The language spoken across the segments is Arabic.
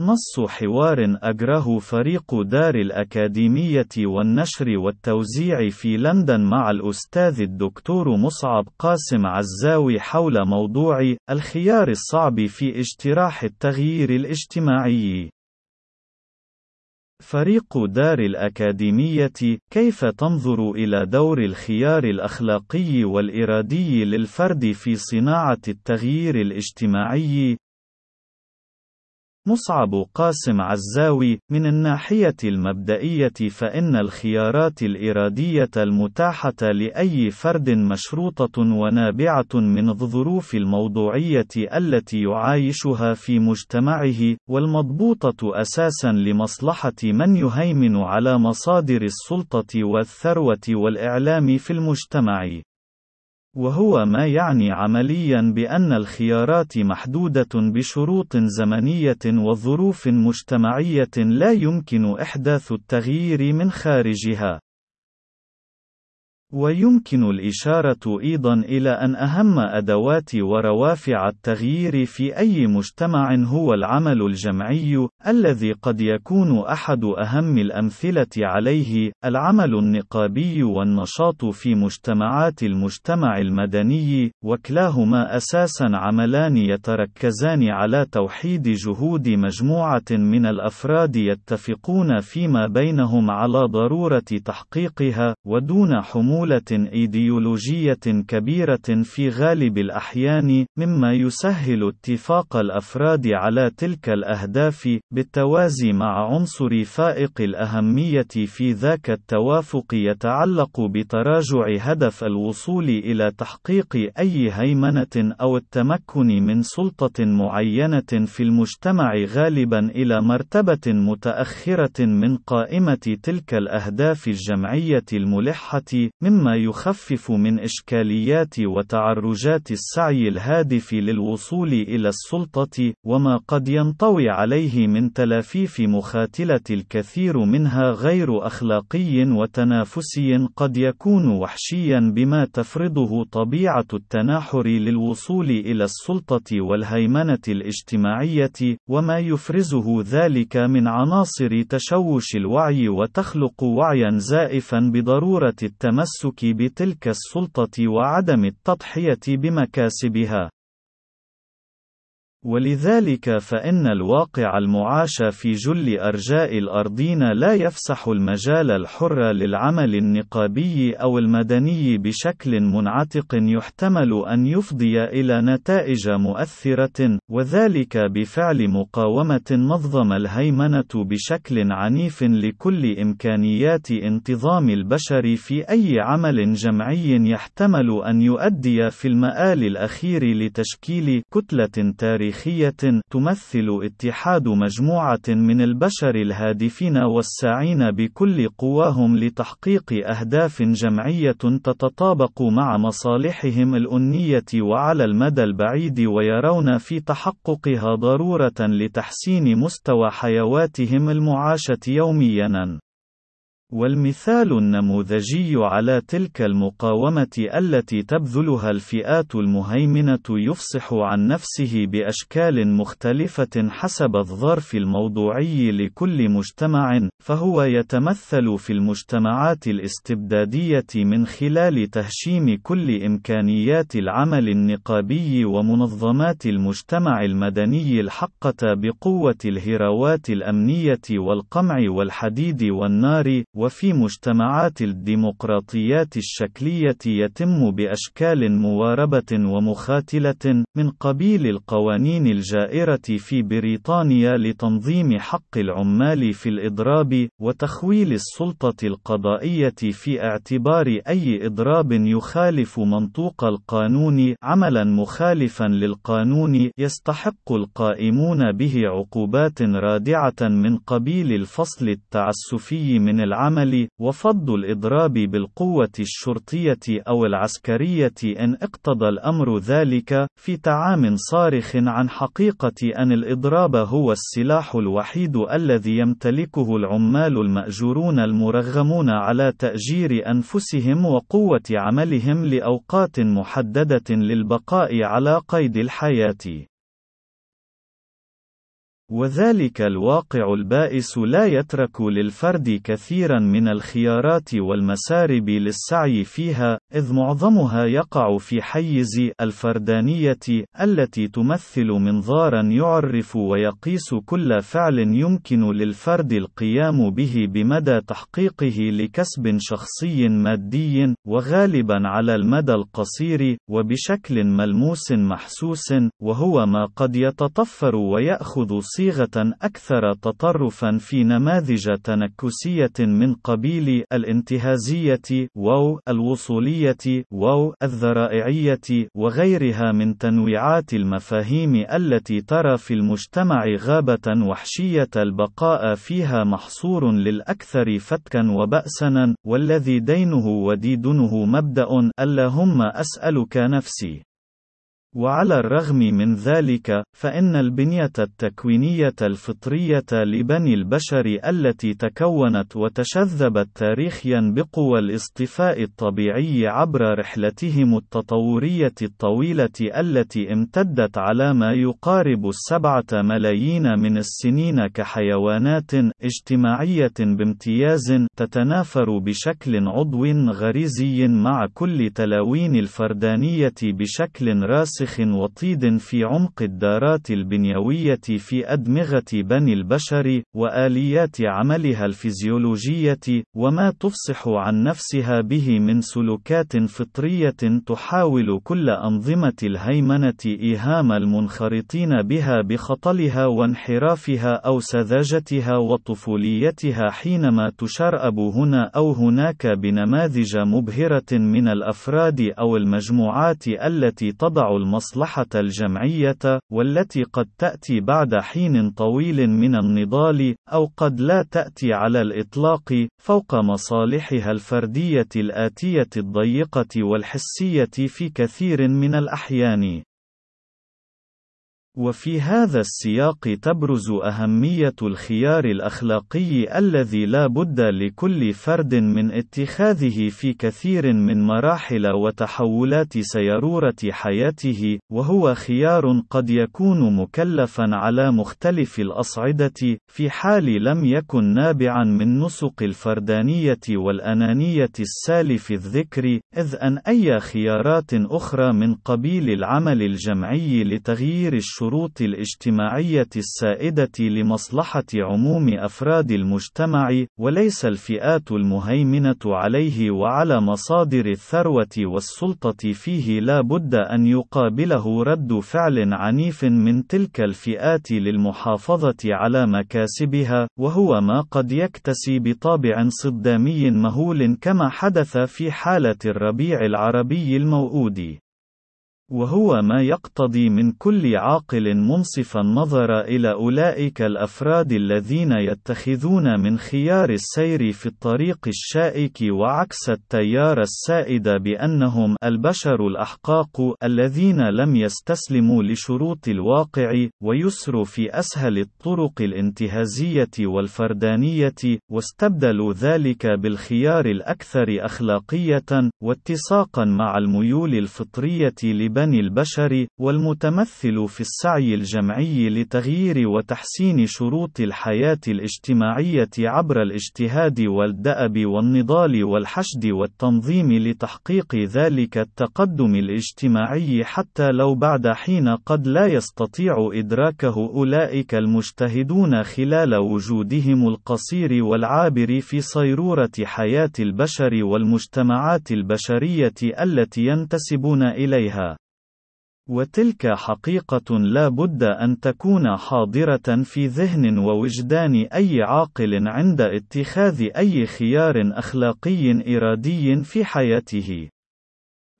نص حوار أجره فريق دار الأكاديمية والنشر والتوزيع في لندن مع الأستاذ الدكتور مصعب قاسم عزاوي حول موضوع الخيار الصعب في اجتراح التغيير الاجتماعي. فريق دار الأكاديمية: كيف تنظر إلى دور الخيار الأخلاقي والإرادي للفرد في صناعة التغيير الاجتماعي؟ مصعب قاسم عزاوي من الناحية المبدئية فإن الخيارات الإرادية المتاحة لأي فرد مشروطة ونابعة من الظروف الموضوعية التي يعايشها في مجتمعه، والمضبوطة أساسًا لمصلحة من يهيمن على مصادر السلطة والثروة والإعلام في المجتمع. وهو ما يعني عمليا بأن الخيارات محدودة بشروط زمنية وظروف مجتمعية لا يمكن إحداث التغيير من خارجها. ويمكن الإشارة أيضًا إلى أن أهم أدوات وروافع التغيير في أي مجتمع هو العمل الجمعي، الذي قد يكون أحد أهم الأمثلة عليه، العمل النقابي والنشاط في مجتمعات المجتمع المدني، وكلاهما أساسًا عملان يتركزان على توحيد جهود مجموعة من الأفراد يتفقون فيما بينهم على ضرورة تحقيقها، ودون حمول حمولة إيديولوجية كبيرة في غالب الأحيان، مما يسهل اتفاق الأفراد على تلك الأهداف، بالتوازي مع عنصر فائق الأهمية في ذاك التوافق يتعلق بتراجع هدف الوصول إلى تحقيق أي هيمنة أو التمكن من سلطة معينة في المجتمع غالبا إلى مرتبة متأخرة من قائمة تلك الأهداف الجمعية الملحة، مما يخفف من إشكاليات وتعرجات السعي الهادف للوصول إلى السلطة، وما قد ينطوي عليه من تلافيف مخاتلة الكثير منها غير أخلاقي وتنافسي قد يكون وحشيا بما تفرضه طبيعة التناحر للوصول إلى السلطة والهيمنة الاجتماعية، وما يفرزه ذلك من عناصر تشوش الوعي وتخلق وعيا زائفا بضرورة التمسك التمسك بتلك السلطة وعدم التضحية بمكاسبها. ولذلك فإن الواقع المعاش في جل أرجاء الأرضين لا يفسح المجال الحر للعمل النقابي أو المدني بشكل منعتق يحتمل أن يفضي إلى نتائج مؤثرة، وذلك بفعل مقاومة نظم الهيمنة بشكل عنيف لكل إمكانيات انتظام البشر في أي عمل جمعي يحتمل أن يؤدي في المآل الأخير لتشكيل كتلة تاريخية. تاريخية تمثل اتحاد مجموعة من البشر الهادفين والساعين بكل قواهم لتحقيق أهداف جمعية تتطابق مع مصالحهم الأنية وعلى المدى البعيد ويرون في تحققها ضرورة لتحسين مستوى حيواتهم المعاشة يوميًا. والمثال النموذجي على تلك المقاومة التي تبذلها الفئات المهيمنة يفصح عن نفسه بأشكال مختلفة حسب الظرف الموضوعي لكل مجتمع، فهو يتمثل في المجتمعات الاستبدادية من خلال تهشيم كل إمكانيات العمل النقابي ومنظمات المجتمع المدني الحقة بقوة الهراوات الأمنية والقمع والحديد والنار، وفي مجتمعات الديمقراطيات الشكلية يتم بأشكال مواربة ومخاتلة، من قبيل القوانين الجائرة في بريطانيا لتنظيم حق العمال في الإضراب، وتخويل السلطة القضائية في اعتبار أي إضراب يخالف منطوق القانون عملا مخالفا للقانون يستحق القائمون به عقوبات رادعة من قبيل الفصل التعسفي من العمل العمل، وفض الإضراب بالقوة الشرطية أو العسكرية إن اقتضى الأمر ذلك، في تعام صارخ عن حقيقة أن الإضراب هو السلاح الوحيد الذي يمتلكه العمال المأجورون المرغمون على تأجير أنفسهم وقوة عملهم لأوقات محددة للبقاء على قيد الحياة. وذلك الواقع البائس لا يترك للفرد كثيرا من الخيارات والمسارب للسعي فيها، إذ معظمها يقع في حيز الفردانية، التي تمثل منظارا يعرف ويقيس كل فعل يمكن للفرد القيام به بمدى تحقيقه لكسب شخصي مادي، وغالبا على المدى القصير، وبشكل ملموس محسوس، وهو ما قد يتطفر ويأخذ صيغة أكثر تطرفا في نماذج تنكسية من قبيل الانتهازية واو الوصولية واو الذرائعية وغيرها من تنويعات المفاهيم التي ترى في المجتمع غابة وحشية البقاء فيها محصور للأكثر فتكا وبأسنا والذي دينه وديدنه مبدأ اللهم أسألك نفسي. وعلى الرغم من ذلك، فإن البنية التكوينية الفطرية لبني البشر التي تكونت وتشذبت تاريخيا بقوى الاصطفاء الطبيعي عبر رحلتهم التطورية الطويلة التي امتدت على ما يقارب السبعة ملايين من السنين كحيوانات اجتماعية بامتياز تتنافر بشكل عضو غريزي مع كل تلاوين الفردانية بشكل راسخ. راسخ وطيد في عمق الدارات البنيوية في أدمغة بني البشر، وآليات عملها الفيزيولوجية، وما تفصح عن نفسها به من سلوكات فطرية تحاول كل أنظمة الهيمنة إيهام المنخرطين بها بخطلها وانحرافها أو سذاجتها وطفوليتها حينما تشرأب هنا أو هناك بنماذج مبهرة من الأفراد أو المجموعات التي تضع المصلحة الجمعية، والتي قد تأتي بعد حين طويل من النضال، أو قد لا تأتي على الإطلاق، فوق مصالحها الفردية الآتية الضيقة والحسية في كثير من الأحيان. وفي هذا السياق تبرز أهمية الخيار الأخلاقي الذي لا بد لكل فرد من اتخاذه في كثير من مراحل وتحولات سيرورة حياته، وهو خيار قد يكون مكلفًا على مختلف الأصعدة، في حال لم يكن نابعًا من نسق الفردانية والأنانية السالف الذكر، إذ أن أي خيارات أخرى من قبيل العمل الجمعي لتغيير الشعور الشروط الاجتماعية السائدة لمصلحة عموم أفراد المجتمع، وليس الفئات المهيمنة عليه وعلى مصادر الثروة والسلطة فيه لا بد أن يقابله رد فعل عنيف من تلك الفئات للمحافظة على مكاسبها، وهو ما قد يكتسي بطابع صدامي مهول كما حدث في حالة الربيع العربي الموؤود. وهو ما يقتضي من كل عاقل منصف النظر إلى أولئك الأفراد الذين يتخذون من خيار السير في الطريق الشائك وعكس التيار السائد بأنهم البشر الأحقاق الذين لم يستسلموا لشروط الواقع ويسروا في أسهل الطرق الانتهازية والفردانية واستبدلوا ذلك بالخيار الأكثر أخلاقية واتساقا مع الميول الفطرية لبني بني البشر، والمتمثل في السعي الجمعي لتغيير وتحسين شروط الحياة الاجتماعية عبر الاجتهاد والدأب والنضال والحشد والتنظيم لتحقيق ذلك التقدم الاجتماعي حتى لو بعد حين قد لا يستطيع إدراكه أولئك المجتهدون خلال وجودهم القصير والعابر في صيرورة حياة البشر والمجتمعات البشرية التي ينتسبون إليها. وتلك حقيقة لا بد أن تكون حاضرة في ذهن ووجدان أي عاقل عند اتخاذ أي خيار أخلاقي إرادي في حياته.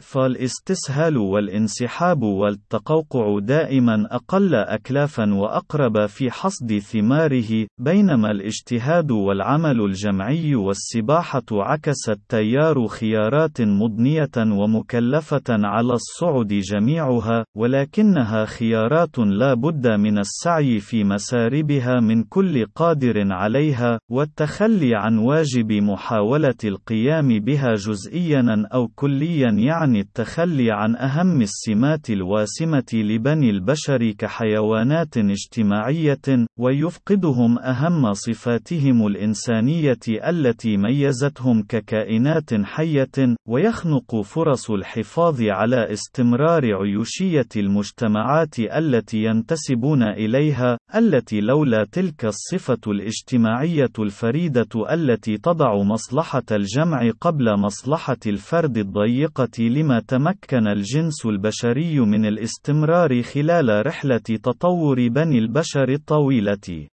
فالاستسهال والانسحاب والتقوقع دائما أقل أكلافا وأقرب في حصد ثماره، بينما الاجتهاد والعمل الجمعي والسباحة عكس التيار خيارات مضنية ومكلفة على الصعد جميعها، ولكنها خيارات لا بد من السعي في مساربها من كل قادر عليها، والتخلي عن واجب محاولة القيام بها جزئيا أو كليا يعني عن التخلي عن أهم السمات الواسمة لبني البشر كحيوانات اجتماعية، ويفقدهم أهم صفاتهم الإنسانية التي ميزتهم ككائنات حية، ويخنق فرص الحفاظ على استمرار عيوشية المجتمعات التي ينتسبون إليها، التي لولا تلك الصفة الاجتماعية الفريدة التي تضع مصلحة الجمع قبل مصلحة الفرد الضيقة لما تمكن الجنس البشري من الاستمرار خلال رحلة تطور بني البشر الطويلة.